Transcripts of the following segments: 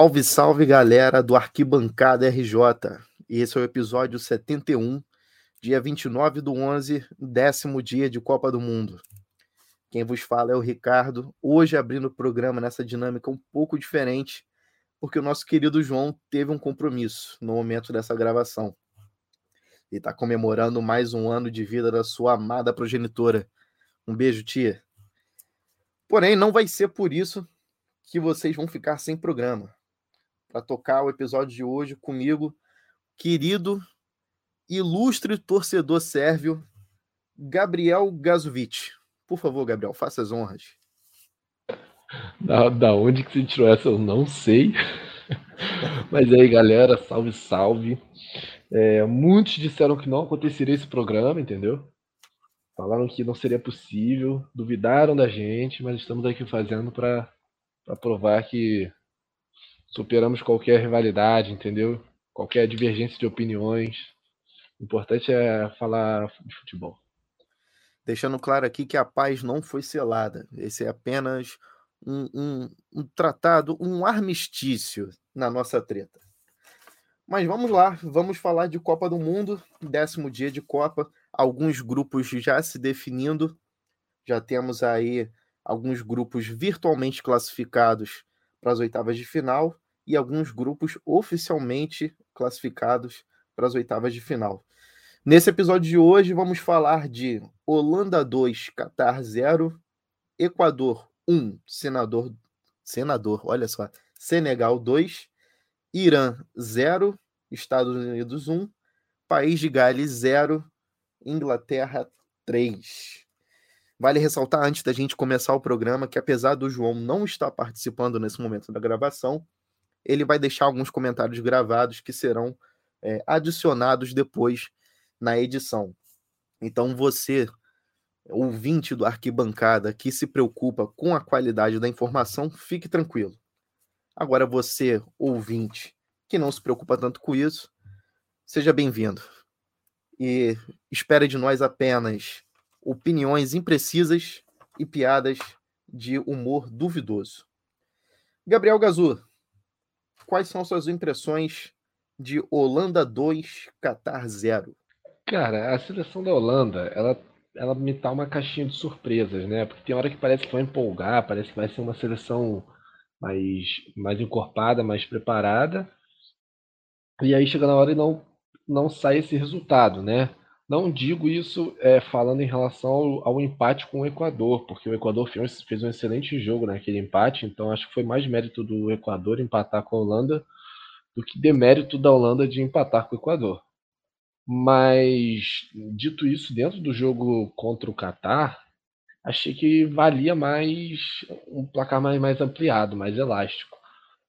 Salve, salve galera do Arquibancada RJ. Esse é o episódio 71, dia 29 do 11, décimo dia de Copa do Mundo. Quem vos fala é o Ricardo, hoje abrindo o programa nessa dinâmica um pouco diferente, porque o nosso querido João teve um compromisso no momento dessa gravação. E está comemorando mais um ano de vida da sua amada progenitora. Um beijo, tia. Porém, não vai ser por isso que vocês vão ficar sem programa. Para tocar o episódio de hoje comigo, querido, ilustre torcedor sérvio, Gabriel Gazovic. Por favor, Gabriel, faça as honras. Da, da onde que você tirou essa? Eu não sei. Mas aí, galera, salve, salve. É, muitos disseram que não aconteceria esse programa, entendeu? Falaram que não seria possível, duvidaram da gente, mas estamos aqui fazendo para provar que superamos qualquer rivalidade, entendeu? Qualquer divergência de opiniões. O importante é falar de futebol. Deixando claro aqui que a paz não foi selada. Esse é apenas um, um, um tratado, um armistício na nossa treta. Mas vamos lá, vamos falar de Copa do Mundo, décimo dia de Copa, alguns grupos já se definindo, já temos aí alguns grupos virtualmente classificados para as oitavas de final e alguns grupos oficialmente classificados para as oitavas de final. Nesse episódio de hoje, vamos falar de Holanda 2, Qatar 0, Equador 1, Senador, Senador, olha só, Senegal 2, Irã 0, Estados Unidos 1, País de Gales 0, Inglaterra 3. Vale ressaltar antes da gente começar o programa que, apesar do João não estar participando nesse momento da gravação, ele vai deixar alguns comentários gravados que serão é, adicionados depois na edição. Então, você, ouvinte do Arquibancada, que se preocupa com a qualidade da informação, fique tranquilo. Agora, você, ouvinte, que não se preocupa tanto com isso, seja bem-vindo. E espere de nós apenas opiniões imprecisas e piadas de humor duvidoso. Gabriel Gazu, quais são suas impressões de Holanda 2, Qatar 0? Cara, a seleção da Holanda, ela, ela me dá uma caixinha de surpresas, né? Porque tem hora que parece que vai empolgar, parece que vai ser uma seleção mais, mais encorpada, mais preparada. E aí chega na hora e não, não sai esse resultado, né? Não digo isso é, falando em relação ao, ao, empate com o Equador, porque o Equador fez, um excelente jogo naquele empate, então acho que foi mais mérito do Equador empatar com a Holanda do que demérito da Holanda de empatar com o Equador. Mas, dito isso, dentro do jogo contra o Catar, achei que valia mais um placar mais, mais ampliado, mais elástico.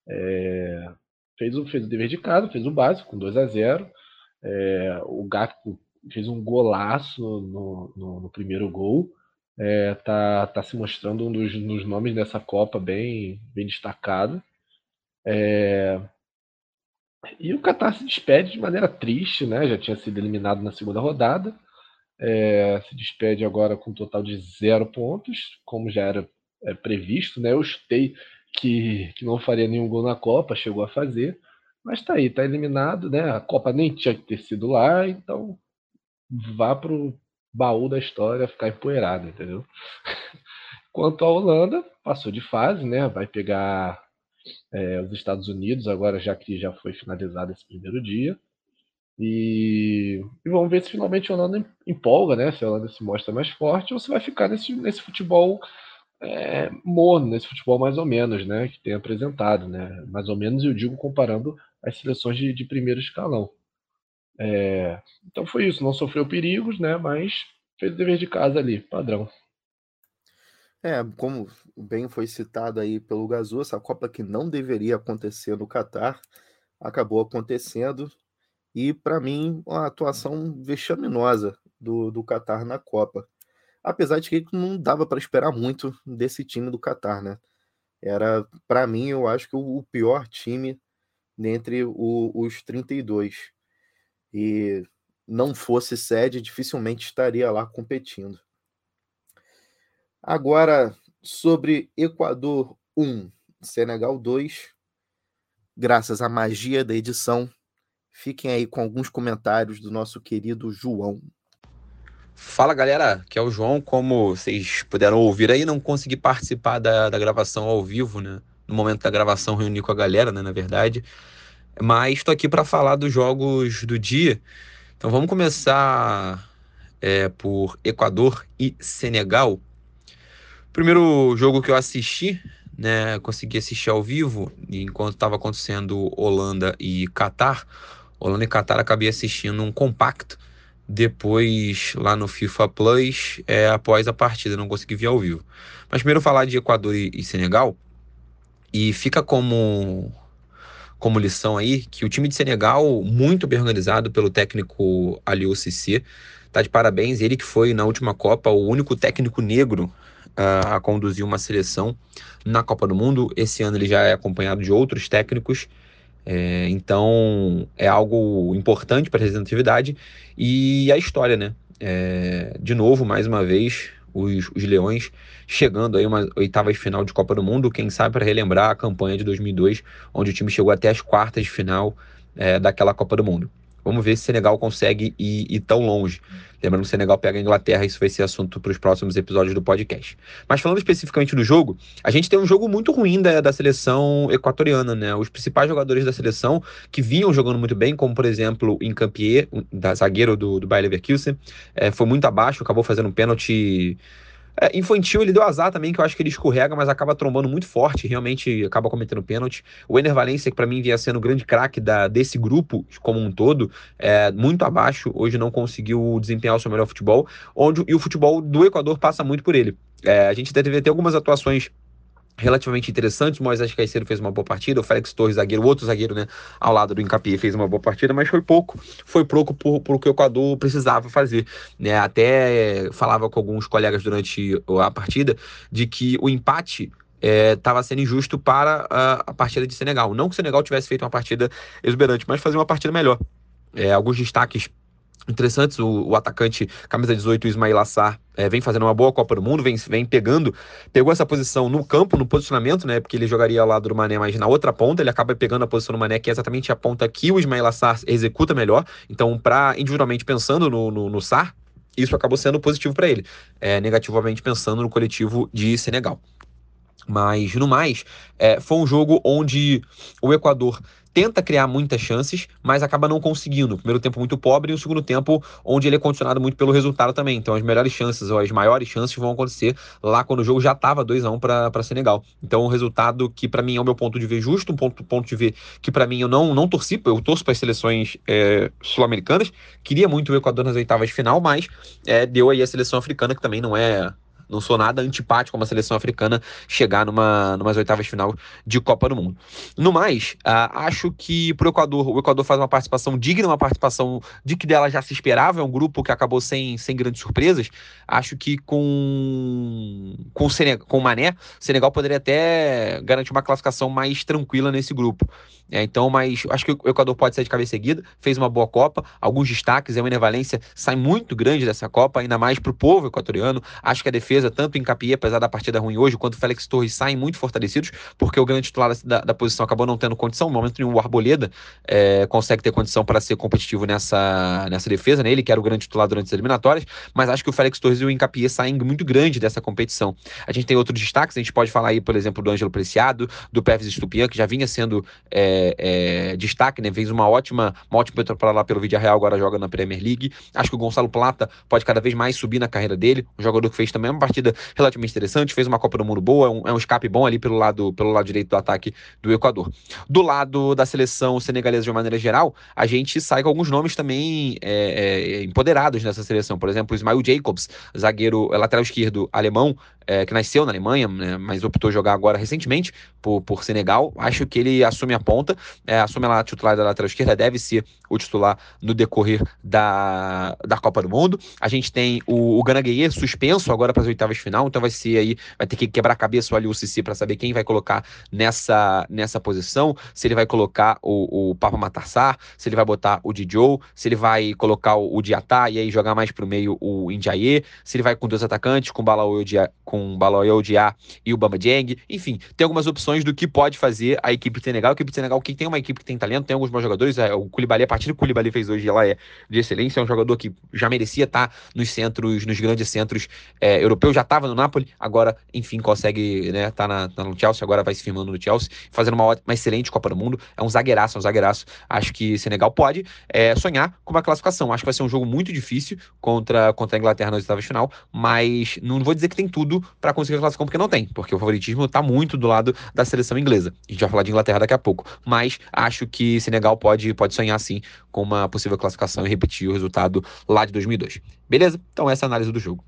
É, fez, o, fez o dever de casa, fez o básico, com 2 a 0 é, O Gakpo fez um golaço no, no, no primeiro gol. É, tá, tá se mostrando um dos, dos nomes dessa Copa bem, bem destacado. É, e o Qatar se despede de maneira triste, né? Já tinha sido eliminado na segunda rodada. É, se despede agora com um total de zero pontos, como já era é, previsto, né? Eu chutei que, que não faria nenhum gol na Copa, chegou a fazer, mas tá aí, tá eliminado, né? A Copa nem tinha que ter sido lá, então vá pro baú da história ficar empoeirado, entendeu? Quanto à Holanda, passou de fase, né? Vai pegar é, os Estados Unidos agora, já que já foi finalizado esse primeiro dia. E, e, vamos ver se finalmente a Holanda empolga, né? Se a Holanda se mostra mais forte ou se vai ficar nesse, nesse futebol é, morno, nesse futebol mais ou menos, né? Que tem apresentado, né? Mais ou menos, eu digo, comparando as seleções de, de primeiro escalão. É, então foi isso, não sofreu perigos, né? Mas fez o dever de casa ali, padrão. É, como bem foi citado aí pelo Gazu, essa Copa que não deveria acontecer no Catar acabou acontecendo e para mim uma atuação vexaminosa do, do Catar na Copa. Apesar de que não dava para esperar muito desse time do Catar, né? Era, para mim, eu acho que o, pior time dentre o, os 32 e não fosse sede, dificilmente estaria lá competindo. Agora, sobre Equador 1, Senegal 2. graças à magia da edição. Fiquem aí com alguns comentários do nosso querido João. Fala galera, que é o João. Como vocês puderam ouvir aí, não consegui participar da, da gravação ao vivo, né? No momento da gravação, reuni com a galera, né? Na verdade. Mas estou aqui para falar dos jogos do dia. Então vamos começar é, por Equador e Senegal. Primeiro jogo que eu assisti, né? Consegui assistir ao vivo enquanto estava acontecendo Holanda e Catar. Holanda e Catar acabei assistindo um compacto depois lá no FIFA Plus é, após a partida, não consegui ver ao vivo. Mas primeiro falar de Equador e, e, Senegal e fica como como lição aí que o time de Senegal muito bem organizado pelo técnico Aliou Cissé tá de parabéns ele que foi na última Copa o único técnico negro uh, a conduzir uma seleção na Copa do Mundo. Esse ano ele já é acompanhado de outros técnicos é, então é algo importante para a representatividade e a história, né? É, de novo, mais uma vez, os, os Leões chegando aí uma oitava de final de Copa do Mundo, quem sabe para relembrar a campanha de 2002, onde o time chegou até as quartas de final é, daquela Copa do Mundo. Vamos ver se o Senegal consegue ir, ir tão longe. Lembrando que o Senegal pega a Inglaterra, isso vai ser assunto para os próximos episódios do podcast. Mas falando especificamente do jogo, a gente tem um jogo muito ruim da, da seleção equatoriana, né? Os principais jogadores da seleção que vinham jogando muito bem, como por exemplo o Incampier, da zagueiro do, do Bayer Leverkusen, é, foi muito abaixo, acabou fazendo um pênalti é, infantil, ele deu azar também, que eu acho que ele escorrega, mas acaba trombando muito forte, realmente acaba cometendo pênalti. O Ener Valencia, que para mim vinha sendo o grande craque desse grupo como um todo, é muito abaixo, hoje não conseguiu desempenhar o seu melhor futebol, onde e o futebol do Equador passa muito por ele. É, a gente deve ter algumas atuações relativamente interessantes. Moisés Caicedo fez uma boa partida, o Félix Torres, zagueiro, outro zagueiro, né, ao lado do Incapié, fez uma boa partida, mas foi pouco, foi pouco por, por que o Equador precisava fazer. Né? Até falava com alguns colegas durante a partida de que o empate estava é, sendo injusto para a, a, partida de Senegal. Não que o Senegal tivesse feito uma partida exuberante, mas fazer uma partida melhor. É, alguns destaques interessantes. O, o, atacante, camisa 18, Ismail Assar, é, vem fazendo uma boa Copa do Mundo, vem, vem pegando, pegou essa posição no campo, no posicionamento, né? Porque ele jogaria ao lado do Mané, mas na outra ponta, ele acaba pegando a posição do Mané, que é exatamente a ponta que o Ismail Assar executa melhor. Então, para individualmente pensando no, no, no SAR, isso acabou sendo positivo para ele, é, negativamente pensando no coletivo de Senegal. Mas, no mais, é, foi um jogo onde o Equador tenta criar muitas chances, mas acaba não conseguindo. O primeiro tempo muito pobre e o segundo tempo onde ele é condicionado muito pelo resultado também. Então as melhores chances ou as maiores chances vão acontecer lá quando o jogo já estava 2 a 1 para Senegal. Então um resultado que para mim é o meu ponto de ver justo, um ponto, ponto de ver que para mim eu não, não torci, eu torço para as seleções é, sul-americanas. Queria muito o Equador nas oitavas de final, mas é, deu aí a seleção africana que também não é não sou nada antipático a uma seleção africana chegar numa numas oitavas de final de Copa do Mundo. No mais, uh, acho que pro Equador, o Equador faz uma participação digna, uma participação de que dela já se esperava, é um grupo que acabou sem, sem grandes surpresas. Acho que com com, Senegal, com o Mané, o Senegal poderia até garantir uma classificação mais tranquila nesse grupo. É, então, mas acho que o Equador pode sair de cabeça seguida, fez uma boa Copa, alguns destaques, a Valência sai muito grande dessa Copa, ainda mais para o povo equatoriano. Acho que a defesa, tanto em Capié, apesar da partida ruim hoje, quanto o Félix Torres saem muito fortalecidos, porque o grande titular da, da posição acabou não tendo condição. No momento nenhum, o Arboleda é, consegue ter condição para ser competitivo nessa, nessa defesa, né? ele que era o grande titular durante as eliminatórias, mas acho que o Félix Torres e o Encapié saem muito grande dessa competição. A gente tem outros destaques, a gente pode falar aí, por exemplo, do Ângelo Preciado, do Pérez Estupian, que já vinha sendo. É, é, destaque, né? Fez uma ótima, uma ótima temporada lá pelo Vídeo Real, agora joga na Premier League. Acho que o Gonçalo Plata pode cada vez mais subir na carreira dele. Um jogador que fez também uma partida relativamente interessante, fez uma Copa do Mundo boa, é um, é um escape bom ali pelo lado, pelo lado direito do ataque do Equador. Do lado da seleção senegalesa de maneira geral, a gente sai com alguns nomes também é, é, empoderados nessa seleção. Por exemplo, Ismail Jacobs, zagueiro lateral esquerdo alemão, é, que nasceu na Alemanha, né, mas optou jogar agora recentemente por, por Senegal. Acho que ele assume a ponta, é, assume a titular da lateral esquerda, deve ser o titular no decorrer da, da Copa do Mundo. A gente tem o, o Gana Gueye suspenso agora para as oitavas de final, então vai ser aí, vai ter que quebrar a cabeça o Ali Cici para saber quem vai colocar nessa, nessa posição, se ele vai colocar o, o Papa Matassar, se ele vai botar o Didio, se ele vai colocar o, o Diatá e aí jogar mais para o meio o Indiaye, se ele vai com dois atacantes, com o o com Dia e o Bamba Dieng. Enfim, tem algumas opções do que pode fazer a equipe Senegal. A equipe de Senegal que tem uma equipe que tem talento, tem alguns bons jogadores. É, o Koulibaly, a partir do que o Koulibaly fez hoje, ela é de excelência. É um jogador que já merecia estar nos centros, nos grandes centros é, europeus. Já estava no Napoli, agora, enfim, consegue né, tá, na, tá no Chelsea, agora vai se firmando no Chelsea, fazendo uma, uma excelente Copa do Mundo. É um zagueiraço, é um zagueiraço. Acho que Senegal pode é, sonhar com uma classificação. Acho que vai ser um jogo muito difícil contra, contra a Inglaterra nas oitavas de final, mas não vou dizer que tem tudo para conseguir a classificação, porque não tem, porque o favoritismo está muito do lado da seleção inglesa. A gente vai falar de Inglaterra daqui a pouco, mas acho que Senegal pode, pode sonhar sim com uma possível classificação e repetir o resultado lá de 2002. Beleza? Então essa é a análise do jogo.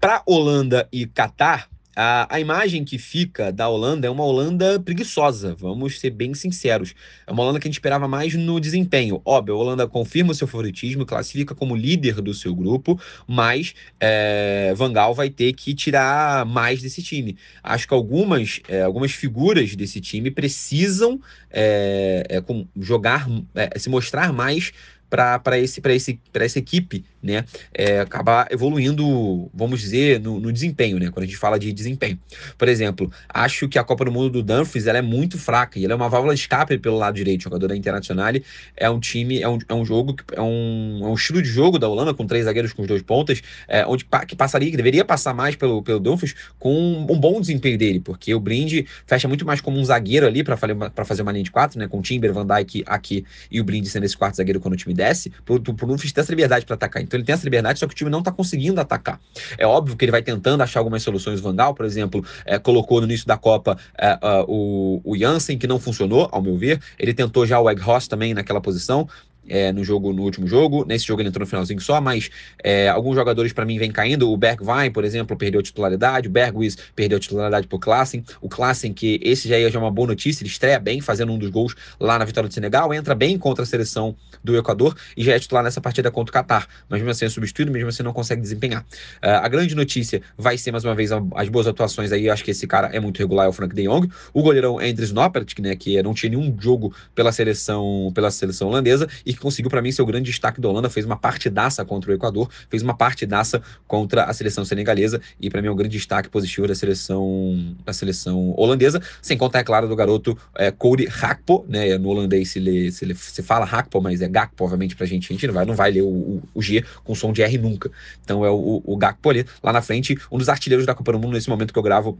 Para Holanda e Catar, a, a imagem que fica da Holanda é uma Holanda preguiçosa, vamos ser bem sinceros. É uma Holanda que a gente esperava mais no desempenho. Óbvio, a Holanda confirma o seu favoritismo, classifica como líder do seu grupo, mas é, Van Gaal vai ter que tirar mais desse time. Acho que algumas, é, algumas figuras desse time precisam é, é com, jogar, é, se mostrar mais para esse, esse, essa equipe né, é, acabar evoluindo, vamos dizer, no, no, desempenho, né, quando a gente fala de desempenho. Por exemplo, acho que a Copa do Mundo do Dumfries ela é muito fraca e ela é uma válvula de escape pelo lado direito. O jogador da Internacional é um time, é um, é um jogo, é um, é um estilo de jogo da Holanda com três zagueiros com os dois pontas, é, onde que passaria, que deveria passar mais pelo, pelo Dumfries com um bom desempenho dele, porque o Blind fecha muito mais como um zagueiro ali para fazer uma linha de quatro, né, com Timber, Van Dijk aqui e o Blind sendo esse quarto zagueiro quando o time desce, pro, pro Dumfries ter essa liberdade para atacar. Então ele tem essa liberdade, só que o time não está conseguindo atacar. É óbvio que ele vai tentando achar algumas soluções. Vandal, por exemplo, é, colocou no início da Copa é, uh, o, o Jansen, que não funcionou, ao meu ver. Ele tentou já o Egg Ross também naquela posição é, no jogo no último jogo. Nesse jogo ele entrou no finalzinho só, mas é, alguns jogadores para mim vêm caindo. O Bergwijn, por exemplo, perdeu a titularidade. O Bergwijn perdeu a titularidade pro Klassen. O Klassen, que esse já é uma boa notícia, ele estreia bem, fazendo um dos gols lá na vitória do Senegal, entra bem contra a seleção do Equador e já é titular nessa partida contra o Qatar. Mas mesmo assim é substituído, mesmo assim não consegue desempenhar. Uh, a grande notícia vai ser, mais uma vez, as boas atuações aí. Eu acho que esse cara é muito regular, é o Frank de Jong. O goleirão Andres Noppert, né, que não tinha nenhum jogo pela seleção, pela seleção holandesa e que conseguiu, para mim, ser o grande destaque da Holanda. Fez uma partidaça contra o Equador, fez uma partidaça contra a seleção senegalesa e, para mim, é um grande destaque positivo da seleção, da seleção holandesa. Sem contar, é claro, do garoto é, Cody Hakpo, né? No holandês se, lê, se, lê, se fala Hakpo, mas é Gakpo, obviamente, pra gente. A gente não vai, não vai ler o, o, o G com som de R nunca. Então é o, o Gakpo ali, lá na frente, um dos artilheiros da Copa do Mundo nesse momento que eu gravo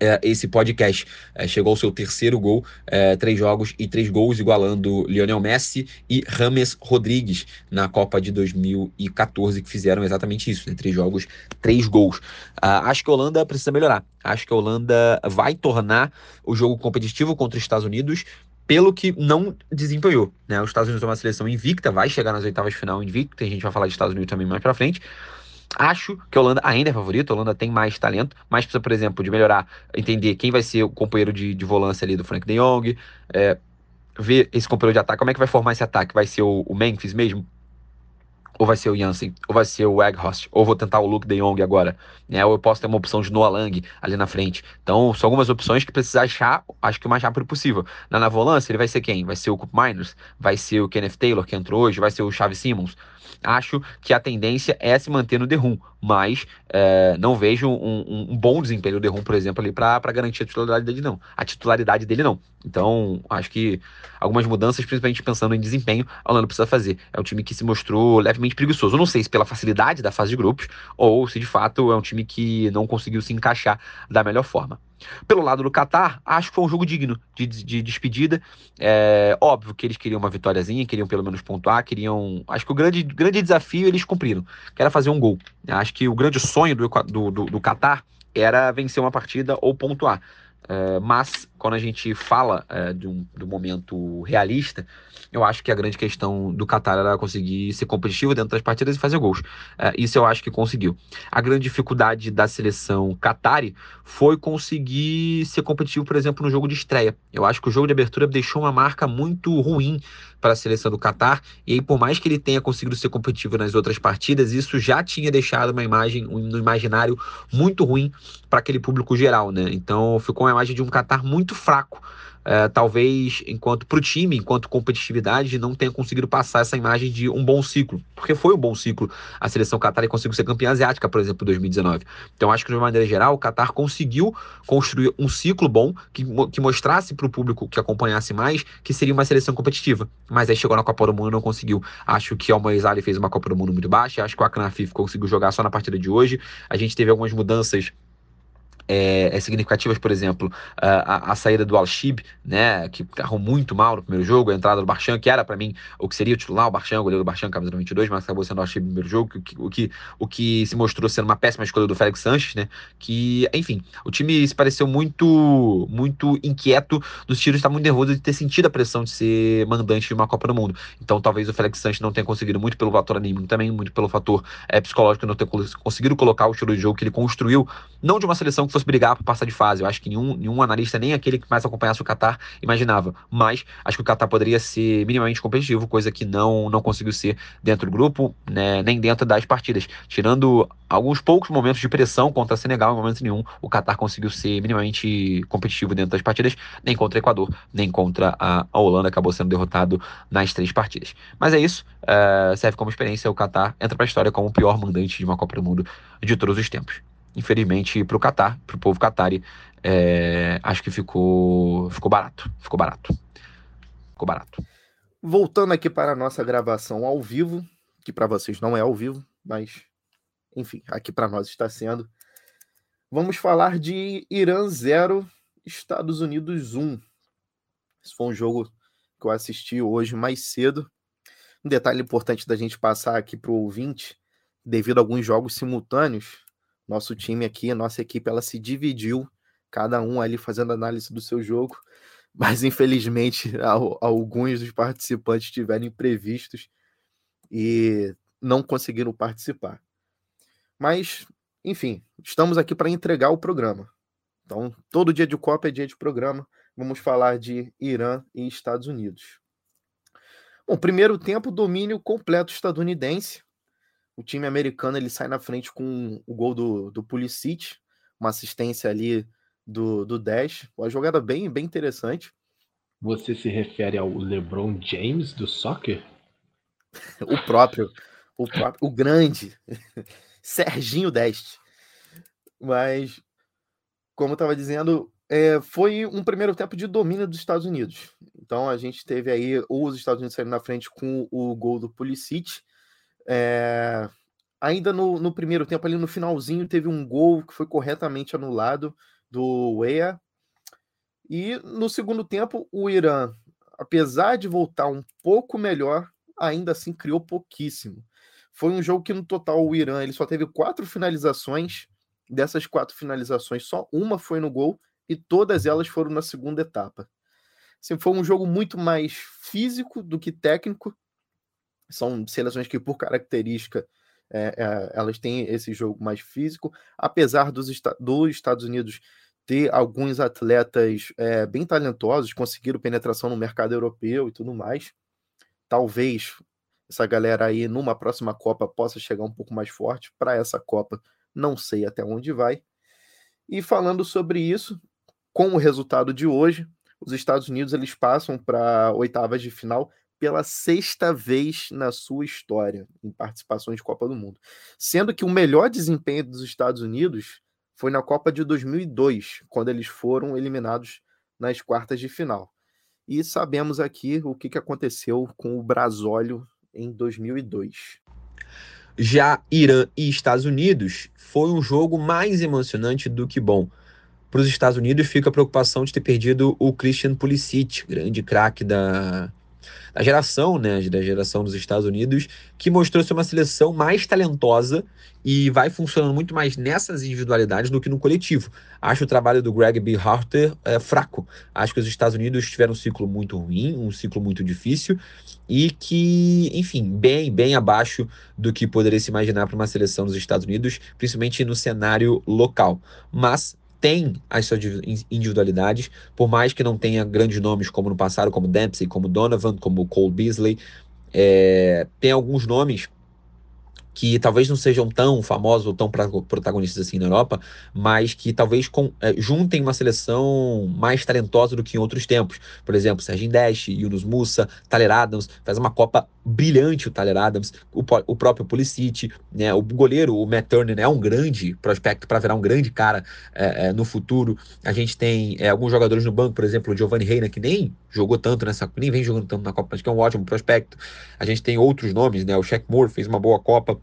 é, esse podcast. É, chegou ao seu terceiro gol, é, três jogos e três gols, igualando Lionel Messi e Rames Rodrigues na Copa de 2014, que fizeram exatamente isso, né? três jogos, três gols. Uh, acho que a Holanda precisa melhorar. Acho que a Holanda vai tornar o jogo competitivo contra os Estados Unidos pelo que não desempenhou. Né? Os Estados Unidos é uma seleção invicta, vai chegar nas oitavas de final invicta, a gente vai falar de Estados Unidos também mais pra frente, Acho que a Holanda ainda é favorita, a Holanda tem mais talento, mas precisa, por exemplo, de melhorar, entender quem vai ser o companheiro de, de volância ali do Frank de Jong, é, ver esse companheiro de ataque, como é que vai formar esse ataque? Vai ser o, o Memphis mesmo? Ou vai ser o Jansen? Ou vai ser o Egghorst? Ou vou tentar o Luke de Jong agora? Né? Ou eu posso ter uma opção de Noah Lang ali na frente. Então, são algumas opções que precisa achar, acho que o mais rápido possível. Na, na volância, ele vai ser quem? Vai ser o Coop Miners? Vai ser o Kenneth Taylor, que entrou hoje? Vai ser o Chaves Simmons? Acho que a tendência é se manter no Derrum, mas é, não vejo um, um, um, bom desempenho do Derrum, por exemplo, ali para garantir a titularidade dele, não. A titularidade dele, não. Então, acho que algumas mudanças, principalmente pensando em desempenho, a Holanda precisa fazer. É um time que se mostrou levemente preguiçoso. Eu não sei se pela facilidade da fase de grupos ou se de fato é um time que não conseguiu se encaixar da melhor forma. Pelo lado do Qatar, acho que foi um jogo digno de, de despedida. É, óbvio que eles queriam uma vitóriazinha, queriam pelo menos pontuar, queriam. Acho que o grande, grande desafio eles cumpriram, que era fazer um gol. Acho que o grande sonho do, do, do, do Qatar era vencer uma partida ou pontuar. É, mas quando a gente fala é, de um, do momento realista, eu acho que a grande questão do Qatar era conseguir ser competitivo dentro das partidas e fazer gols. É, isso eu acho que conseguiu. A grande dificuldade da seleção Qatari foi conseguir ser competitivo, por exemplo, no jogo de estreia. Eu acho que o jogo de abertura deixou uma marca muito ruim para a seleção do Qatar, e aí, por mais que ele tenha conseguido ser competitivo nas outras partidas, isso já tinha deixado uma imagem, um imaginário muito ruim para aquele público geral, né? Então ficou uma imagem de um Qatar muito muito fraco é, talvez, enquanto para o time, enquanto competitividade, não tenha conseguido passar essa imagem de um bom ciclo. Porque foi um bom ciclo a seleção Qatar conseguiu ser campeã asiática, por exemplo, em 2019. Então, acho que, de uma maneira geral, o Qatar conseguiu construir um ciclo bom que, que mostrasse para o público que acompanhasse mais que seria uma seleção competitiva. Mas aí chegou na Copa do Mundo e não conseguiu. Acho que o Almoezali fez uma Copa do Mundo muito baixa, acho que o Aknafif conseguiu jogar só na partida de hoje. A gente teve algumas mudanças é, é, significativas, por exemplo, a, a saída do Al-Shib, né, que errou muito mal no primeiro jogo, a entrada do Barchan, que era para mim o que seria o titular, o Barchan, o goleiro do Barchan, camisa 22, mas acabou sendo o Al-Shib no primeiro jogo, o que, o, que, o que se mostrou sendo uma péssima escolha do Félix Sanches, né, que, enfim, o time se pareceu muito muito inquieto nos tiros, está muito nervoso de ter sentido a pressão de ser mandante de uma Copa do Mundo. Então, talvez o Félix Sanches não tenha conseguido muito pelo fator anímico também, muito pelo fator é, psicológico, não ter conseguido colocar o estilo de jogo que ele construiu, não de uma seleção que fosse brigar para passar de fase. Eu acho que nenhum, nenhum analista, nem aquele que mais acompanhasse o Qatar, imaginava. Mas acho que o Qatar poderia ser minimamente competitivo, coisa que não, não conseguiu ser dentro do grupo, né, nem dentro das partidas. Tirando alguns poucos momentos de pressão contra Senegal, em momento nenhum, o Qatar conseguiu ser minimamente competitivo dentro das partidas, nem contra o Equador, nem contra a, a Holanda, acabou sendo derrotado nas três partidas. Mas é isso, uh, serve como experiência. O Qatar entra para a história como o pior mandante de uma Copa do Mundo de todos os tempos infelizmente, para o Qatar, para o povo qatari, é, acho que ficou, ficou barato. Ficou barato. Ficou barato. Voltando aqui para a nossa gravação ao vivo, que para vocês não é ao vivo, mas enfim, aqui para nós está sendo. Vamos falar de Irã 0, Estados Unidos 1. Esse foi um jogo que eu assisti hoje mais cedo. Um detalhe importante da gente passar aqui para o ouvinte, devido a alguns jogos simultâneos, nosso time aqui, a nossa equipe, ela se dividiu, cada um ali fazendo análise do seu jogo, mas infelizmente alguns dos participantes tiveram imprevistos e não conseguiram participar. Mas, enfim, estamos aqui para entregar o programa. Então, todo dia de Copa é dia de programa. Vamos falar de Irã e Estados Unidos. Bom, primeiro tempo, domínio completo estadunidense o time americano ele sai na frente com o gol do, do Pulisic, uma assistência ali do, do Dash, uma jogada bem, bem interessante. Você se refere ao LeBron James do soccer? o próprio, o próprio, o grande Serginho Deste. Mas, como eu estava dizendo, é, foi um primeiro tempo de domínio dos Estados Unidos. Então a gente teve aí os Estados Unidos saindo na frente com o gol do Pulisic é, ainda no, no, primeiro tempo, ali no finalzinho, teve um gol que foi corretamente anulado do Weah. E no segundo tempo, o Irã, apesar de voltar um pouco melhor, ainda assim criou pouquíssimo. Foi um jogo que, no total, o Irã ele só teve quatro finalizações. Dessas quatro finalizações, só uma foi no gol e todas elas foram na segunda etapa. Assim, foi um jogo muito mais físico do que técnico. São seleções que, por característica, é, é, elas têm esse jogo mais físico, apesar dos, dos Estados Unidos ter alguns atletas é, bem talentosos, conseguiram penetração no mercado europeu e tudo mais. Talvez essa galera aí, numa próxima Copa, possa chegar um pouco mais forte. Para essa Copa, não sei até onde vai. E falando sobre isso, com o resultado de hoje, os Estados Unidos eles passam para oitavas de final pela sexta vez na sua história em participações de Copa do Mundo. Sendo que o melhor desempenho dos Estados Unidos foi na Copa de 2002, quando eles foram eliminados nas quartas de final. E sabemos aqui o que aconteceu com o Brasólio em 2002. Já Irã e Estados Unidos foi um jogo mais emocionante do que bom. Para os Estados Unidos fica a preocupação de ter perdido o Christian Pulisic, grande craque da, da geração, né, da geração dos Estados Unidos, que mostrou ser uma seleção mais talentosa e vai funcionando muito mais nessas individualidades do que no coletivo. Acho o trabalho do Greg B. Harter é, fraco. Acho que os Estados Unidos tiveram um ciclo muito ruim, um ciclo muito difícil e que, enfim, bem, bem abaixo do que poderia se imaginar para uma seleção dos Estados Unidos, principalmente no cenário local. Mas tem as suas individualidades, por mais que não tenha grandes nomes como no passado, como Dempsey, como Donovan, como Cole Beasley, é, tem alguns nomes que talvez não sejam tão famosos ou tão protagonistas assim na Europa, mas que talvez com, é, juntem uma seleção mais talentosa do que em outros tempos. Por exemplo, Serginho Deste, Yunus Musa, Tyler Adams, faz uma Copa brilhante o Tyler Adams, o, o próprio Pulisic, né, o goleiro, o Matt Turner, é um grande prospecto para virar um grande cara é, é, no futuro. A gente tem é, alguns jogadores no banco, por exemplo, o Giovanni Reina, que nem jogou tanto nessa, nem vem jogando tanto na Copa, mas que é um ótimo prospecto. A gente tem outros nomes, né, o Shaq Moore fez uma boa Copa,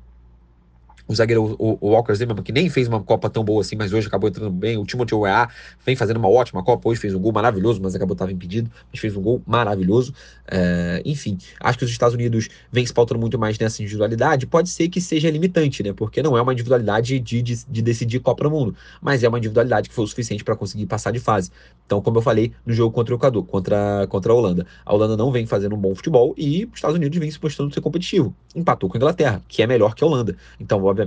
o zagueiro o, o Walker Zimmerman, que nem fez uma Copa tão boa assim, mas hoje acabou entrando bem. O Timothy Weah vem fazendo uma ótima Copa, hoje fez um gol maravilhoso, mas acabou estava impedido, mas fez um gol maravilhoso. É, enfim, acho que os Estados Unidos vem se pautando muito mais nessa individualidade. Pode ser que seja limitante, né? Porque não é uma individualidade de, de, de decidir Copa do Mundo, mas é uma individualidade que foi o suficiente para conseguir passar de fase. Então, como eu falei no jogo contra o Equador, contra, contra a Holanda, a Holanda não vem fazendo um bom futebol e os Estados Unidos vem se mostrando ser competitivo. Empatou com a Inglaterra, que é melhor que a Holanda. Então, obviamente,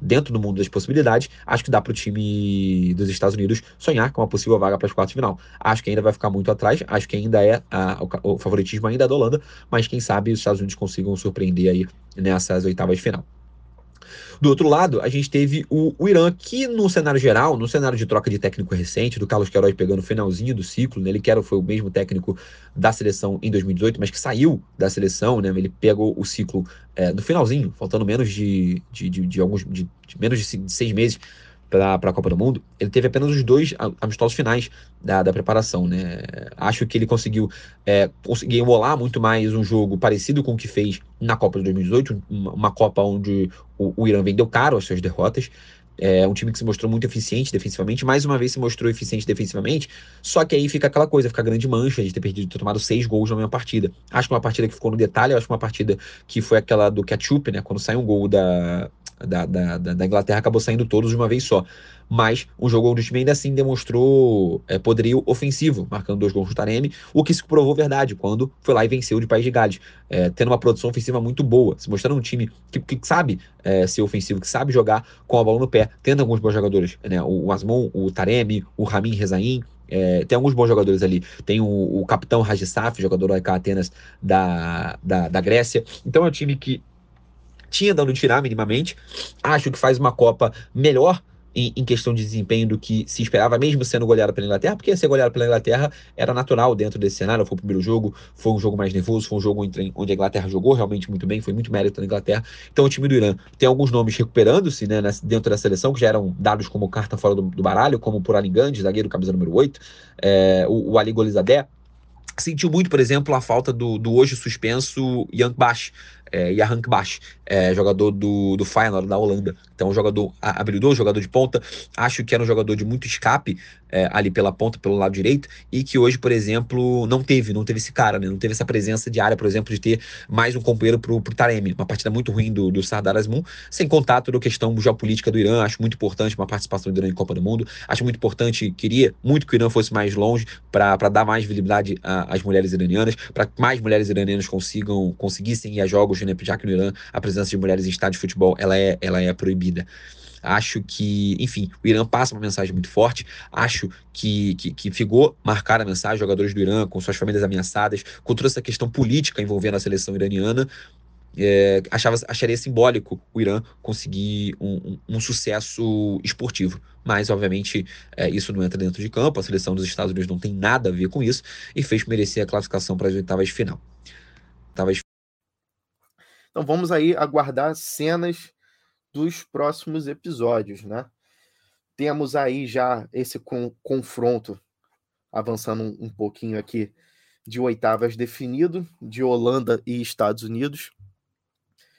dentro do mundo das possibilidades, acho que dá para o time dos Estados Unidos sonhar com uma possível vaga para as quartas de final. Acho que ainda vai ficar muito atrás, acho que ainda é a, o, o favoritismo ainda é da Holanda, mas quem sabe os Estados Unidos consigam surpreender aí nessas oitavas de final. Do outro lado, a gente teve o, o, Irã, que no cenário geral, no cenário de troca de técnico recente, do Carlos Queiroz pegando o finalzinho do ciclo, né, ele que era, foi o mesmo técnico da seleção em 2018, mas que saiu da seleção, né, ele pegou o ciclo é, no finalzinho, faltando menos de, de, de, de alguns de, de menos de seis meses para a Copa do Mundo, ele teve apenas os dois amistosos finais da, da preparação, né? Acho que ele conseguiu é, conseguir emular muito mais um jogo parecido com o que fez na Copa de 2018, uma, uma Copa onde o, o, Irã vendeu caro as suas derrotas. É um time que se mostrou muito eficiente defensivamente, mais uma vez se mostrou eficiente defensivamente, só que aí fica aquela coisa, fica a grande mancha de ter perdido, ter tomado seis gols na mesma partida. Acho que uma partida que ficou no detalhe, acho que uma partida que foi aquela do ketchup, né? Quando sai um gol da, da, da, da, Inglaterra acabou saindo todos de uma vez só. Mas o jogo do time ainda assim demonstrou é, poderio ofensivo, marcando dois gols do Taremi, o que se provou verdade quando foi lá e venceu de País de Gales, é, tendo uma produção ofensiva muito boa, se mostrando um time que, que sabe é, ser ofensivo, que sabe jogar com a bola no pé, tendo alguns bons jogadores, né? o, o Asmon, o Taremi, o Ramin Rezaim, é, tem alguns bons jogadores ali. Tem o, o capitão Rajisaf, jogador do AEK Atenas da, da, da Grécia. Então é um time que tinha dando tirar minimamente. Acho que faz uma Copa melhor em, questão de desempenho do que se esperava, mesmo sendo goleado pela Inglaterra, porque ser goleado pela Inglaterra era natural dentro desse cenário. Foi o primeiro jogo, foi um jogo mais nervoso, foi um jogo onde, a Inglaterra jogou realmente muito bem, foi muito mérito da Inglaterra. Então o time do Irã tem alguns nomes recuperando-se né, dentro da seleção, que já eram dados como carta fora do, do baralho, como por Alingand, zagueiro camisa número 8, é, o, o Ali Golizadeh. Sentiu muito, por exemplo, a falta do, do hoje suspenso Young Bash, é, Jahan Bash, é, jogador do, do Feyenoord da Holanda. Então, um jogador habilidoso, jogador de ponta. Acho que era um jogador de muito escape é, ali pela ponta, pelo lado direito, e que hoje, por exemplo, não teve, não teve esse cara, né? Não teve essa presença de área, por exemplo, de ter mais um companheiro pro, pro Taremi. Uma partida muito ruim do, do Sardar Azmoun, sem contato da questão geopolítica do Irã. Acho muito importante uma participação do Irã em Copa do Mundo. Acho muito importante, queria muito que o Irã fosse mais longe para dar mais visibilidade às mulheres iranianas, para que mais mulheres iranianas consigam conseguissem ir a jogos, que no Irã a presença de mulheres em estádio de futebol ela é, ela é proibida. Acho que, enfim, o Irã passa uma mensagem muito forte. Acho que, que, que ficou marcar a mensagem, jogadores do Irã, com suas famílias ameaçadas, com toda essa questão política envolvendo a seleção iraniana. É, achava, acharia simbólico o Irã conseguir um, um, um sucesso esportivo. Mas, obviamente, é, isso não entra dentro de campo. A seleção dos Estados Unidos não tem nada a ver com isso e fez merecer a classificação para as oitavas de final. Oitavas então vamos aí aguardar cenas dos próximos episódios, né? Temos aí já esse confronto avançando um, um pouquinho aqui de oitavas definido, de Holanda e Estados Unidos.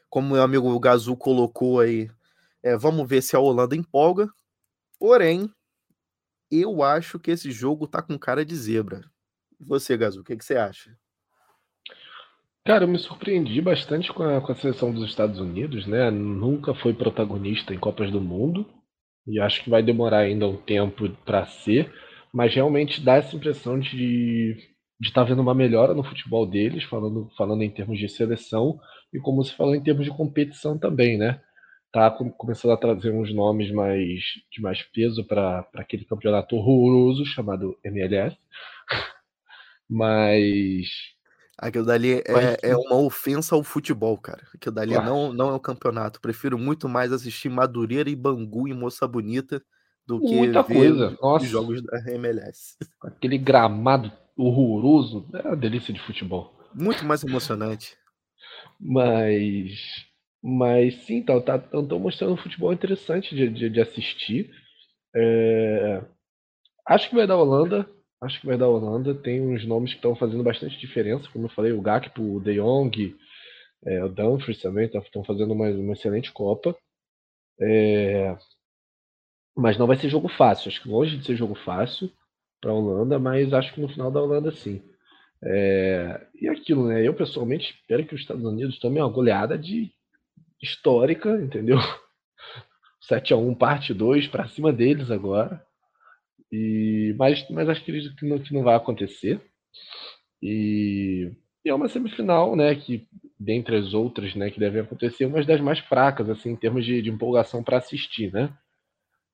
Como meu amigo Gazu colocou aí, é, vamos ver se a Holanda empolga. Porém, eu acho que esse jogo tá com cara de zebra. Você, Gazu, o que, que você acha? Cara, eu me surpreendi bastante com a, com a seleção dos Estados Unidos, né? Nunca foi protagonista em Copas do Mundo e acho que vai demorar ainda um tempo para ser, mas realmente dá essa impressão de de estar tá vendo uma melhora no futebol deles, falando, falando em termos de seleção e como se falou em termos de competição também, né? Tá começando a trazer uns nomes mais de mais peso para aquele campeonato horroroso chamado MLS. Mas Aquilo dali é, é uma ofensa ao futebol, cara. Aquilo dali não, não é o campeonato. Prefiro muito mais assistir Madureira e Bangu e Moça Bonita do que Muita ver coisa. os jogos da MLS. aquele gramado horroroso. É uma delícia de futebol. Muito mais emocionante. Mas. Mas sim, então, tá, estão mostrando um futebol interessante de, de, de assistir. É, acho que vai dar Holanda. Acho que vai dar Holanda. Tem uns nomes que estão fazendo bastante diferença. Como eu falei, o Gakpo, o De Jong, é, o Dumfries também estão fazendo uma, uma excelente Copa. É, mas não vai ser jogo fácil. Acho que longe de ser jogo fácil para a Holanda, mas acho que no final da Holanda sim. É, e aquilo, né? Eu pessoalmente espero que os Estados Unidos tomem uma goleada de histórica, entendeu? 7 a 1 parte 2 para cima deles agora. E mas, mas acho que, que, não, que não vai acontecer. E, e é uma semifinal, né, que dentre as outras, né, que devem acontecer, uma das mais fracas assim em termos de, de empolgação para assistir, né?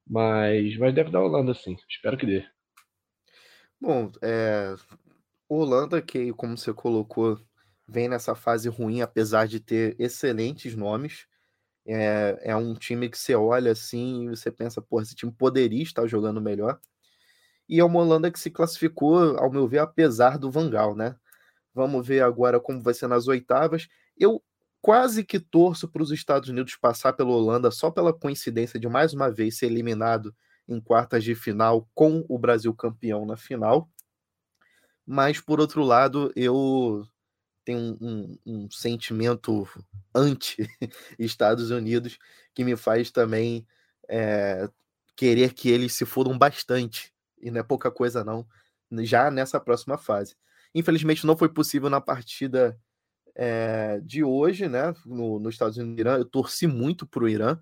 Mas, mas deve dar Holanda, sim. Espero que dê. Bom, é, Holanda, que como você colocou, vem nessa fase ruim, apesar de ter excelentes nomes. É, é um time que você olha assim e você pensa, pô, esse time poderia estar jogando melhor. E é uma Holanda que se classificou, ao meu ver, apesar do Vangal, né? Vamos ver agora como vai ser nas oitavas. Eu quase que torço para os Estados Unidos passar pela Holanda só pela coincidência de mais uma vez ser eliminado em quartas de final com o Brasil campeão na final. Mas, por outro lado, eu tenho um, um, um sentimento anti-Estados Unidos que me faz também é, querer que eles se fodam bastante. E não é pouca coisa, não, já nessa próxima fase. Infelizmente, não foi possível na partida é, de hoje, né, no, nos Estados Unidos e Irã. Eu torci muito para o Irã.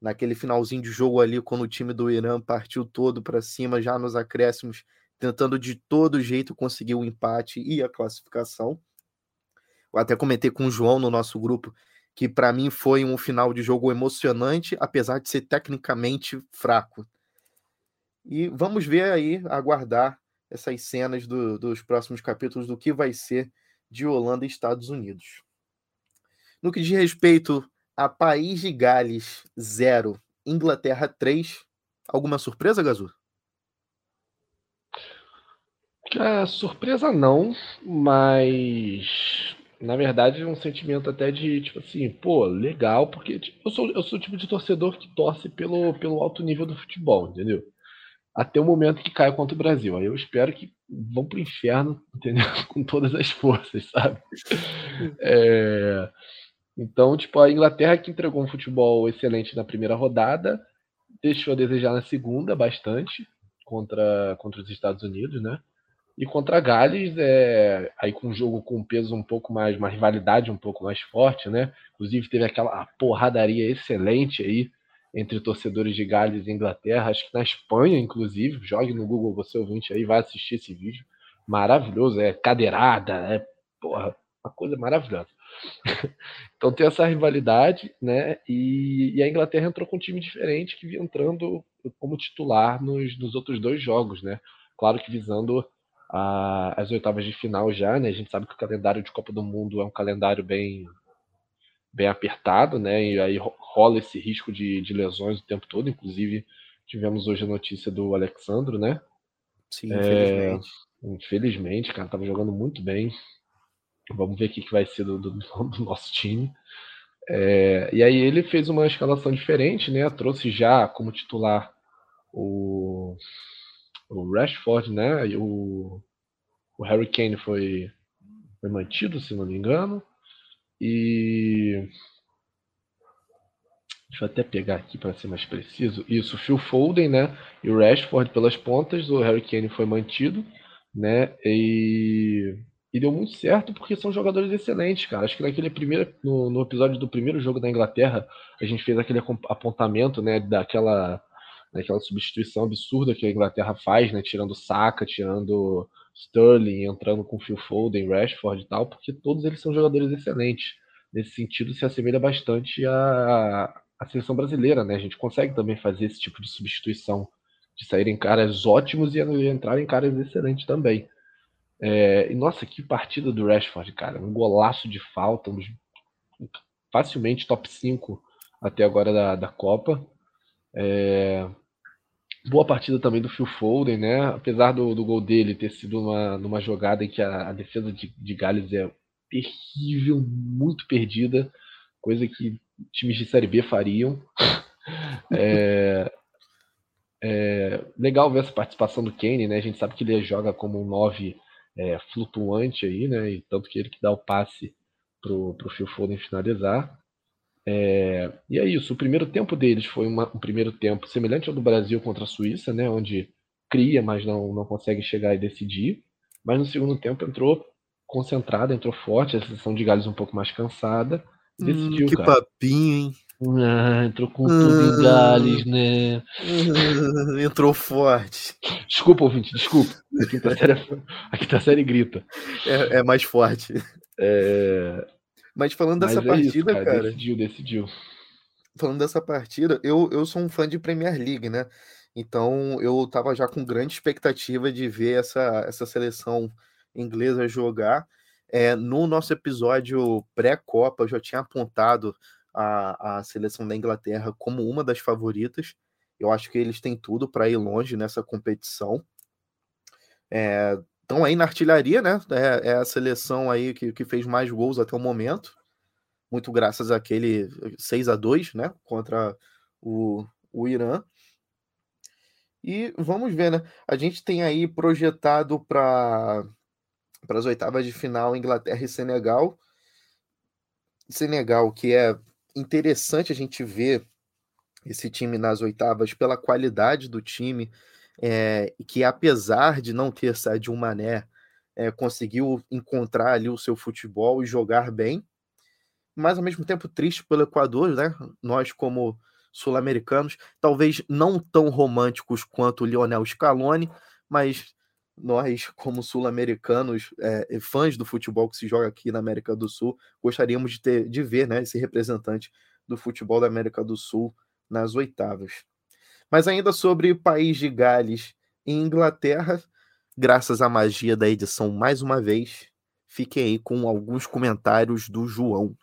Naquele finalzinho de jogo ali, quando o time do Irã partiu todo para cima, já nos acréscimos, tentando de todo jeito conseguir o empate e a classificação. Eu até comentei com o João no nosso grupo que para mim foi um final de jogo emocionante, apesar de ser tecnicamente fraco. E vamos ver aí, aguardar essas cenas do, dos próximos capítulos do que vai ser de Holanda e Estados Unidos. No que diz respeito a País de Gales 0, Inglaterra 3, alguma surpresa, Gazu? É, surpresa não, mas na verdade é um sentimento até de tipo assim, pô, legal, porque tipo, eu, sou, eu sou o tipo de torcedor que torce pelo, pelo alto nível do futebol, entendeu? Até o momento que caia contra o Brasil. Aí eu espero que vão pro inferno, entendeu? Com todas as forças, sabe? É... Então, tipo, a Inglaterra que entregou um futebol excelente na primeira rodada, deixou a desejar na segunda bastante contra, contra os Estados Unidos, né? E contra a Gales, é, aí com um jogo com um peso um pouco mais, uma rivalidade um pouco mais forte, né? Inclusive teve aquela porradaria excelente aí entre torcedores de Gales e Inglaterra, acho que na Espanha, inclusive. Jogue no Google, você ouvinte aí, vai assistir esse vídeo. Maravilhoso, é cadeirada, é porra, uma coisa maravilhosa. então tem essa rivalidade, né? E, e, a Inglaterra entrou com um time diferente que vinha entrando como titular nos, nos outros dois jogos, né? Claro que visando a, as oitavas de final já, né? A gente sabe que o calendário de Copa do Mundo é um calendário bem bem apertado, né? E aí rola esse risco de, de lesões o tempo todo. Inclusive, tivemos hoje a notícia do Alexandro, né? Sim, infelizmente. É, infelizmente, cara, tava jogando muito bem. Vamos ver o que, que vai ser do, do, do nosso time. É, e aí ele fez uma escalação diferente, né? Trouxe já como titular o, o Rashford, né? E o, o Harry Kane foi, foi mantido, se não me engano. E Deixa eu até pegar aqui para ser mais preciso. Isso, Phil Foden, né? E o Rashford pelas pontas, o Harry Kane foi mantido, né? E, e deu muito certo porque são jogadores excelentes, cara. Acho que naquele primeiro, no, no episódio do primeiro jogo da Inglaterra, a gente fez aquele apontamento, né? Daquela, daquela substituição absurda que a Inglaterra faz, né? Tirando Saka, tirando Sterling, entrando com Phil Foden, Rashford e tal, porque todos eles são jogadores excelentes. Nesse sentido, se assemelha bastante a, a seleção brasileira, né? A gente consegue também fazer esse tipo de substituição, de saírem caras ótimos e entrarem caras excelentes também. É, e nossa, que partida do Rashford, cara. Um golaço de falta, um, facilmente top 5 até agora da, da Copa. É, boa partida também do Phil Foden, né? Apesar do, do gol dele ter sido uma, numa jogada em que a, a defesa de, de Gales é terrível, muito perdida, coisa que times de Série B fariam. É, é, legal ver essa participação do Kane, né? A gente sabe que ele joga como um 9 é, flutuante aí, né? E tanto que ele que dá o passe pro, pro Phil Foden finalizar. É, e é isso, o primeiro tempo deles foi uma, um primeiro tempo semelhante ao do Brasil contra a Suíça, né? Onde cria, mas não, não consegue chegar e decidir. Mas no segundo tempo entrou concentrada, entrou forte, a seleção de Gales um pouco mais cansada. E hum, decidiu, hum, que cara. papinho, hein? Ah, entrou com tudo em Gales, né? entrou forte. Desculpa, ouvinte, desculpa. A quinta série, é a quinta série grita. É, é mais forte. É... Mas falando dessa Mas é partida, isso, cara, cara, Decidiu, decidiu. Falando dessa partida, eu, eu sou um fã de Premier League, né? Então eu tava já com grande expectativa de ver essa, essa seleção inglesa jogar. É, no nosso episódio pré-Copa, eu já tinha apontado a, a seleção da Inglaterra como uma das favoritas. Eu acho que eles têm tudo para ir longe nessa competição. Estão é, aí na artilharia, né? É, é, a seleção aí que, que fez mais gols até o momento. Muito graças àquele 6 a 2 né? Contra o, o Irã. E vamos ver, né? A gente tem aí projetado para para as oitavas de final Inglaterra e Senegal. Senegal, que é interessante a gente ver esse time nas oitavas pela qualidade do time, é, que apesar de não ter Sadio Mané, é, conseguiu encontrar ali o seu futebol e jogar bem, mas ao mesmo tempo triste pelo Equador, né? Nós como sul-americanos, talvez não tão românticos quanto o Lionel Scaloni, mas nós, como sul-americanos, é, fãs do futebol que se joga aqui na América do Sul, gostaríamos de, ter, de ver né, esse representante do futebol da América do Sul nas oitavas. Mas ainda sobre o país de Gales e Inglaterra, graças à magia da edição mais uma vez, fiquem aí com alguns comentários do João.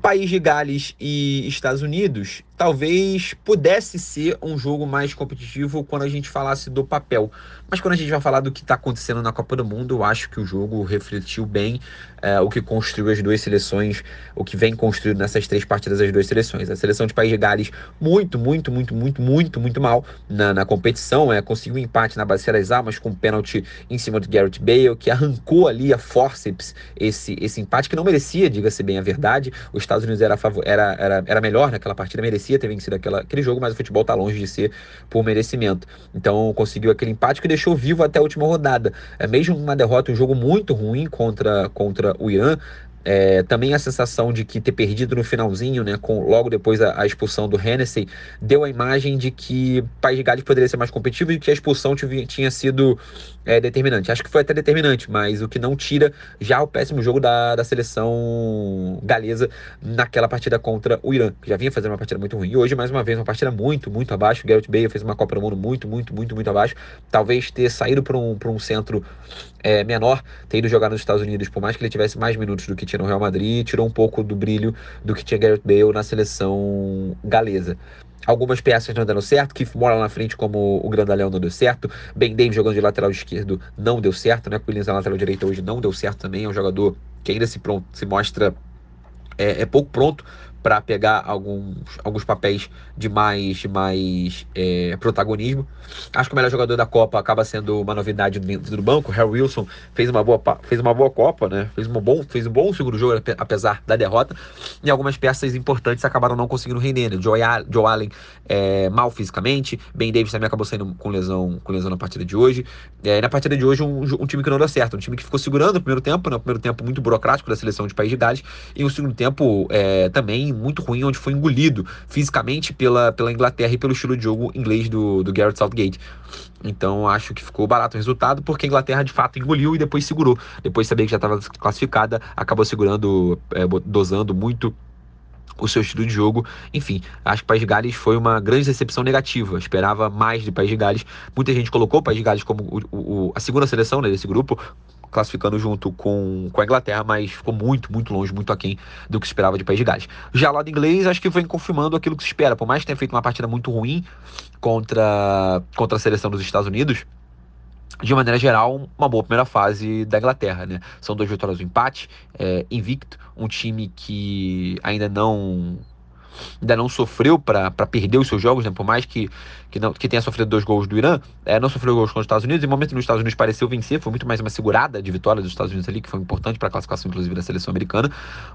País de Gales e Estados Unidos talvez pudesse ser um jogo mais competitivo quando a gente falasse do papel. Mas quando a gente vai falar do que está acontecendo na Copa do Mundo, eu acho que o jogo refletiu bem é, o que construiu as duas seleções, o que vem construído nessas três partidas das duas seleções. A seleção de País de Gales muito, muito, muito, muito, muito, muito mal na, na competição. É, conseguiu um empate na base das almas com um pênalti em cima do Garrett Bale, que arrancou ali a forceps esse, esse empate, que não merecia, diga-se bem a verdade. Os Estados Unidos era, era, era, era melhor naquela partida, merecia merecia ter vencido aquela, aquele jogo, mas o futebol está longe de ser por merecimento. Então conseguiu aquele empate que deixou vivo até a última rodada. É mesmo uma derrota, um jogo muito ruim contra, contra o Irã, é, também a sensação de que ter perdido no finalzinho, né, com, logo depois a, expulsão do Hennessy, deu a imagem de que País de Gales poderia ser mais competitivo e que a expulsão tinha sido é, determinante. Acho que foi até determinante, mas o que não tira já o péssimo jogo da, da seleção galesa naquela partida contra o Irã, que já vinha fazendo uma partida muito ruim. E hoje, mais uma vez, uma partida muito, muito abaixo. O Gareth Bale fez uma Copa do Mundo muito, muito, muito, muito abaixo. Talvez ter saído para um, um centro é, menor, ter ido jogar nos Estados Unidos, por mais que ele tivesse mais minutos do que no Real Madrid, tirou um pouco do brilho do que tinha Gareth Bale na seleção galesa. Algumas peças não deram certo, que mora lá na frente como o Grandalhão não deu certo, Ben Davis jogando de lateral esquerdo não deu certo, né? Williams na lateral direita hoje não deu certo também, é um jogador que ainda se, pronto, se mostra é, é pouco pronto para pegar alguns, alguns papéis de mais, de mais é, protagonismo. Acho que o melhor jogador da Copa acaba sendo uma novidade dentro do banco. Harry Wilson fez uma boa, fez uma boa Copa, né? Fez, uma bom, fez um bom segundo jogo, apesar da derrota. E algumas peças importantes acabaram não conseguindo render. Né? Joe, Joe Allen é, mal fisicamente. Ben Davis também acabou saindo com lesão, com lesão na partida de hoje. É, na partida de hoje, um, um, time que não deu certo. Um time que ficou segurando no primeiro tempo, né? primeiro tempo muito burocrático da seleção de País de Gales. E o segundo tempo é, também muito ruim, onde foi engolido fisicamente pela, pela Inglaterra e pelo estilo de jogo inglês do, do Garrett Southgate. Então acho que ficou barato o resultado, porque a Inglaterra de fato engoliu e depois segurou. Depois de saber que já estava classificada, acabou segurando, é, dosando muito o seu estilo de jogo. Enfim, acho que o País de Gales foi uma grande decepção negativa. esperava mais de País de Gales. Muita gente colocou o País de Gales como o, o, a segunda seleção né, desse grupo, classificando junto com, com a Inglaterra, mas ficou muito, muito longe, muito aquém do que se esperava de País de Gales. Já lado inglês, acho que vem confirmando aquilo que se espera. Por mais que tenha feito uma partida muito ruim contra, contra a seleção dos Estados Unidos, de maneira geral, uma boa primeira fase da Inglaterra, né? São duas vitórias do empate, é, invicto, um time que ainda não ainda não sofreu para perder os seus jogos, né? por mais que, que, não, que tenha sofrido dois gols do Irã, é, não sofreu gols contra os Estados Unidos. Em momento nos Estados Unidos pareceu vencer, foi muito mais uma segurada de vitória dos Estados Unidos ali, que foi importante para a classificação, inclusive, da seleção americana.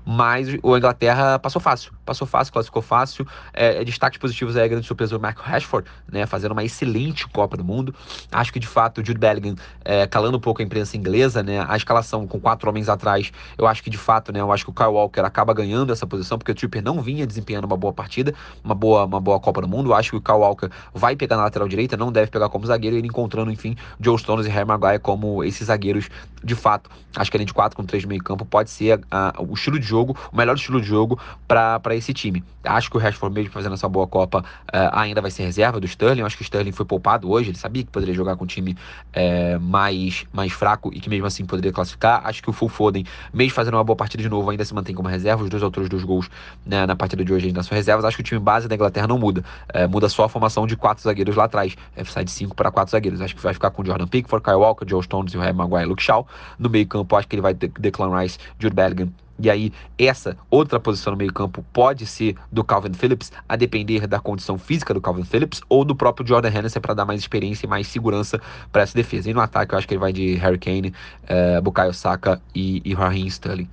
Mas o Inglaterra passou fácil, passou fácil, classificou fácil. É, é destaques positivos é a grande surpresa do Mark Rashford, né? Fazendo uma excelente Copa do Mundo. Acho que de fato o Jude Bellingham, é, calando um pouco a imprensa inglesa, né? A escalação com quatro homens atrás, eu acho que de fato, né? Eu acho que o Kyle Walker acaba ganhando essa posição, porque o Tripper não vinha desempenhando uma boa partida uma boa, uma boa Copa do Mundo. Acho que o Kyle Walker vai pegar na lateral direita, não deve pegar como zagueiro, ele encontrando, enfim, Joe Stones e Harry Maguire como esses zagueiros de fato. Acho que a linha de 4 com 3 de meio campo pode ser o estilo de jogo, o melhor estilo de jogo para esse time. Acho que o Rashford, mesmo fazendo essa boa Copa, uh, ainda vai ser reserva do Sterling. Acho que o Sterling foi poupado hoje, ele sabia que poderia jogar com um time uh, mais, mais fraco e que mesmo assim poderia classificar. Acho que o Full Foden, mesmo fazendo uma boa partida de novo, ainda se mantém como reserva. Os dois autores dos gols né, na partida de hoje ainda são reservas. Acho que o time base da Inglaterra não muda. É, muda só a formação de quatro zagueiros lá atrás. É, sai de cinco para quatro zagueiros. Acho que vai ficar com Jordan Pickford, Kyle Walker, Joe Stones e o Harry Maguire e Luke Shaw. No meio campo, acho que ele vai de Declan Rice, Jude Bellingham e aí, essa outra posição no meio-campo pode ser do Calvin Phillips, a depender da condição física do Calvin Phillips, ou do próprio Jordan Henderson para dar mais experiência e mais segurança para essa defesa. E no ataque, eu acho que ele vai de Harry Kane, uh, Bukayo Saka e, e Raheem Sterling.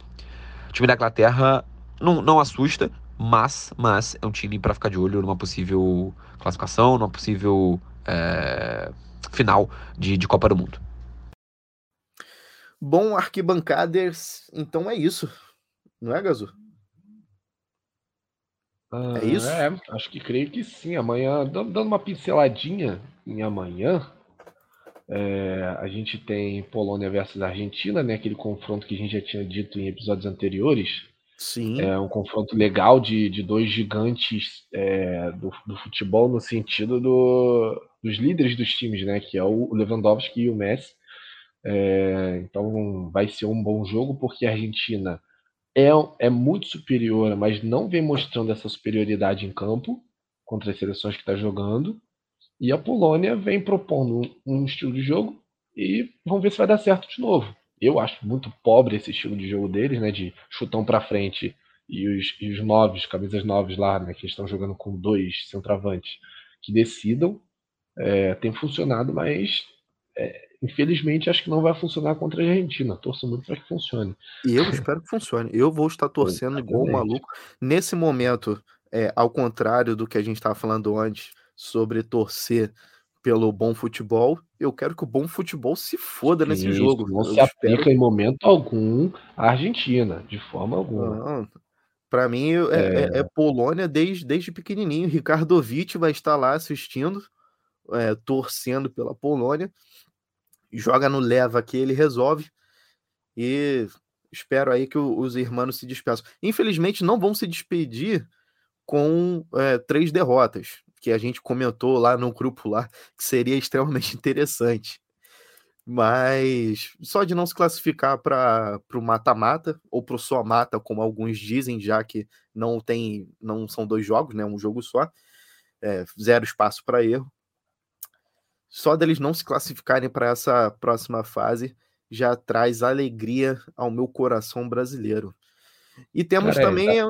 O time da Inglaterra não, não assusta, mas, mas é um time para ficar de olho numa possível classificação, numa possível é, final de, de Copa do Mundo. Bom, arquibancaders, então é isso, não é, Gazu? Ah, é isso? É, acho que creio que sim. Amanhã, dando uma pinceladinha em amanhã, é, a gente tem Polônia versus Argentina, né? Aquele confronto que a gente já tinha dito em episódios anteriores. Sim. É um confronto legal de, de dois gigantes é, do, do, futebol no sentido do, dos líderes dos times, né? Que é o Lewandowski e o Messi. É, então vai ser um bom jogo porque a Argentina é, é muito superior, mas não vem mostrando essa superioridade em campo contra as seleções que está jogando. E a Polônia vem propondo um, um estilo de jogo e vamos ver se vai dar certo de novo eu acho muito pobre esse estilo de jogo deles, né? De chutão para frente e os, e os novos, camisas novas lá, né? Que estão jogando com dois centroavantes que decidam. É, tem funcionado, mas é, infelizmente acho que não vai funcionar contra a Argentina. Torço muito para que funcione. E eu espero que funcione. Eu vou estar torcendo igual um maluco. Nesse momento, é, ao contrário do que a gente estava falando antes sobre torcer pelo bom futebol, eu quero que o bom futebol se foda nesse Isso, jogo. Não se espero... aplica em momento algum à Argentina, de forma alguma. Para mim é, é... É, é, Polônia desde, desde pequenininho. Ricardovic vai estar lá assistindo, é, torcendo pela Polônia. Joga no leva que ele resolve. E espero aí que os irmãos se despeçam. Infelizmente, não vão se despedir com é, três derrotas que a gente comentou lá no grupo lá, que seria extremamente interessante. Mas só de não se classificar para o mata-mata, ou para o só mata, como alguns dizem, já que não tem, não são dois jogos, né? Um jogo só, é, zero espaço para erro. Só deles não se classificarem para essa próxima fase já traz alegria ao meu coração brasileiro. E temos Cara, também. É,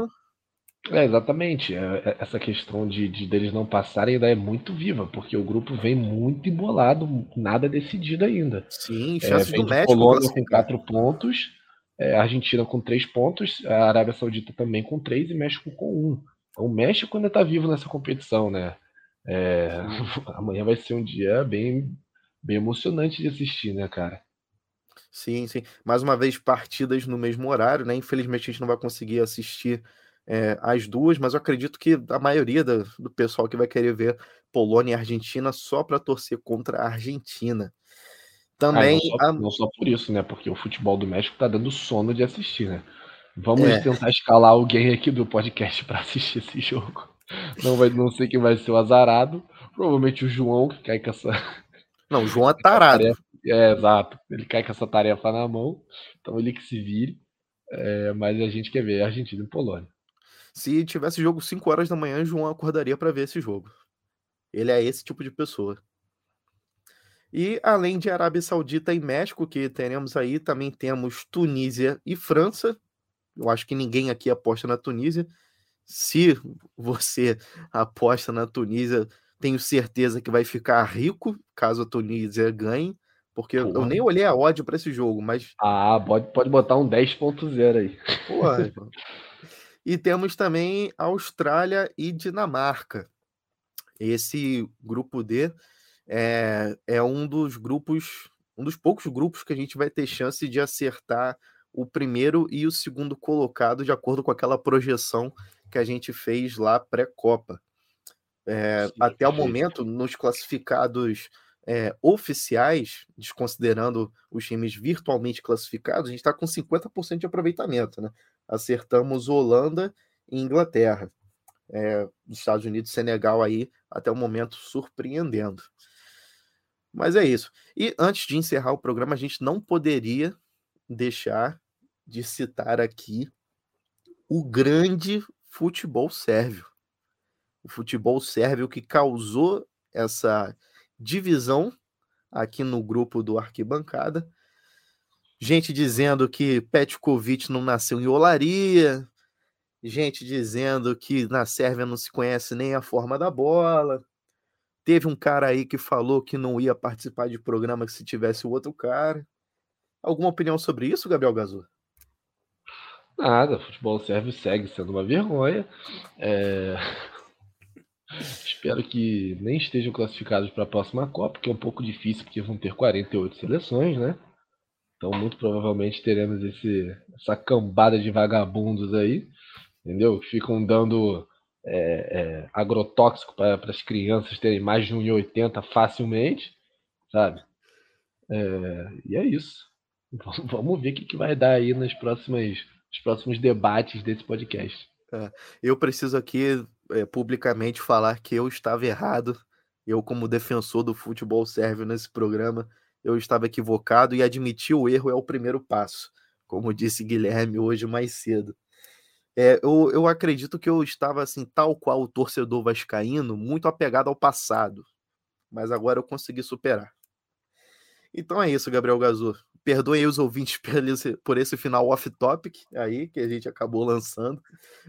é, exatamente. É, é, essa questão de, de deles não passarem ainda é muito viva, porque o grupo vem muito embolado, nada decidido ainda. Sim, chance é, do México. Colômbia com quatro pontos, é, Argentina com três pontos, a Arábia Saudita também com três e México com um. Então, o México ainda está vivo nessa competição, né? É, amanhã vai ser um dia bem, bem emocionante de assistir, né, cara? Sim, sim. Mais uma vez, partidas no mesmo horário, né? Infelizmente a gente não vai conseguir assistir é, as duas, mas eu acredito que a maioria do, do pessoal que vai querer ver Polônia e Argentina só para torcer contra a Argentina. Também. Ah, não, só, a... não, só, por isso, né? Porque o futebol do México tá dando sono de assistir, né? Vamos é. tentar escalar alguém aqui do podcast para assistir esse jogo. Não, vai, não sei quem vai ser o azarado. Provavelmente o João, que cai com essa. Não, o João é tarado. É, exato. Ele cai com essa tarefa na mão. Então ele que se vire. É, mas a gente quer ver Argentina e Polônia. Se tivesse jogo 5 horas da manhã, João acordaria para ver esse jogo. Ele é esse tipo de pessoa. E além de Arábia Saudita e México, que teremos aí, também temos Tunísia e França. Eu acho que ninguém aqui aposta na Tunísia. Se você aposta na Tunísia, tenho certeza que vai ficar rico caso a Tunísia ganhe. Porque Porra. eu nem olhei a ódio para esse jogo, mas. Ah, pode, pode botar um 10.0 aí. Porra. e temos também Austrália e Dinamarca. Esse grupo D é, é um dos grupos, um dos poucos grupos que a gente vai ter chance de acertar o primeiro e o segundo colocado de acordo com aquela projeção que a gente fez lá pré-Copa. É, até o momento, nos classificados é, oficiais, desconsiderando os times virtualmente classificados, a gente está com 50% de aproveitamento. Né? Acertamos Holanda e Inglaterra. É, dos Estados Unidos e Senegal aí, até o momento, surpreendendo. Mas é isso. E antes de encerrar o programa, a gente não poderia deixar de citar aqui o grande futebol sérvio. O futebol sérvio que causou essa divisão aqui no grupo do Arquibancada. Gente dizendo que Petkovic não nasceu em olaria, gente dizendo que na Sérvia não se conhece nem a forma da bola. Teve um cara aí que falou que não ia participar de programa se tivesse o outro cara. Alguma opinião sobre isso, Gabriel Gazur? Nada, futebol sérvio segue sendo uma vergonha. É... Espero que nem estejam classificados para a próxima Copa, que é um pouco difícil, porque vão ter 48 seleções, né? Então, muito provavelmente teremos esse, essa cambada de vagabundos aí, entendeu? Ficam dando é, é, agrotóxico para as crianças terem mais de 1,80 facilmente, sabe? É, e é isso. Vamos ver o que, que vai dar aí nas próximas, nos próximos debates desse podcast. É, eu preciso aqui é, publicamente falar que eu estava errado. Eu, como defensor do futebol sérvio nesse programa, eu estava equivocado e admitir o erro é o primeiro passo, como disse Guilherme hoje mais cedo. É, eu, eu acredito que eu estava assim, tal qual o torcedor vascaíno, muito apegado ao passado. Mas agora eu consegui superar. Então é isso, Gabriel Gazur. Perdoem os ouvintes por esse, final off-topic aí que a gente acabou lançando,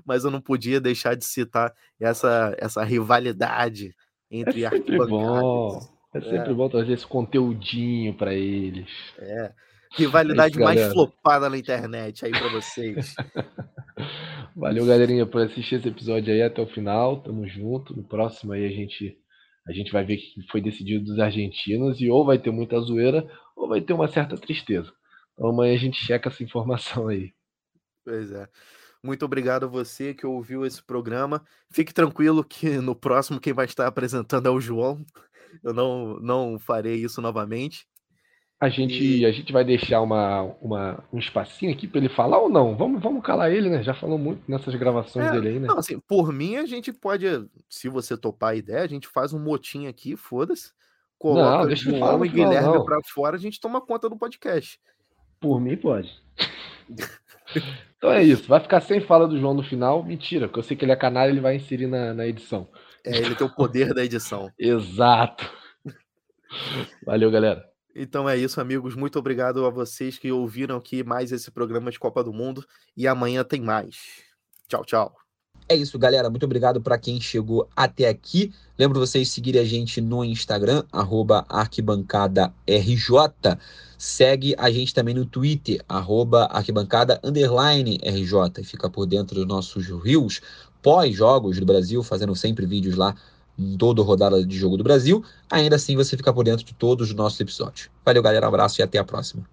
mas eu não podia deixar de citar essa, essa rivalidade entre é bom. É sempre é. bom trazer esse conteúdinho para eles. É. Rivalidade mais flopada na internet aí para vocês. Valeu, galerinha, por assistir esse episódio aí até o final. Tamo junto. No próximo aí a gente a gente vai ver que foi decidido dos argentinos e ou vai ter muita zoeira ou vai ter uma certa tristeza. Então amanhã a gente checa essa informação aí. Pois é. Muito obrigado a você que ouviu esse programa. Fique tranquilo que no próximo quem vai estar apresentando é o João. Eu não, não farei isso novamente. A gente, e... a gente vai deixar uma, uma, um espacinho aqui para ele falar ou não? Vamos, vamos calar ele, né? Já falou muito nessas gravações é, dele aí, né? Não, assim, por mim, a gente pode, se você topar a ideia, a gente faz um motim aqui, foda-se. Coloca não, deixa João e Guilherme para fora, a gente toma conta do podcast. Por mim, pode. então é isso. Vai ficar sem fala do João no final. Mentira, porque eu sei que ele é canal ele vai inserir na, na edição. É, ele tem o poder da edição. Exato. Valeu, galera. Então é isso, amigos. Muito obrigado a vocês que ouviram aqui mais esse programa de Copa do Mundo. E amanhã tem mais. Tchau, tchau. É isso, galera. Muito obrigado para quem chegou até aqui. Lembro vocês seguirem a gente no Instagram, arquibancadaRJ. Segue a gente também no Twitter, arroba arquibancada RJ. E fica por dentro dos nossos rios pós-jogos do Brasil, fazendo sempre vídeos lá toda rodada de jogo do Brasil. Ainda assim, você fica por dentro de todos os nossos episódios. Valeu, galera. Abraço e até a próxima.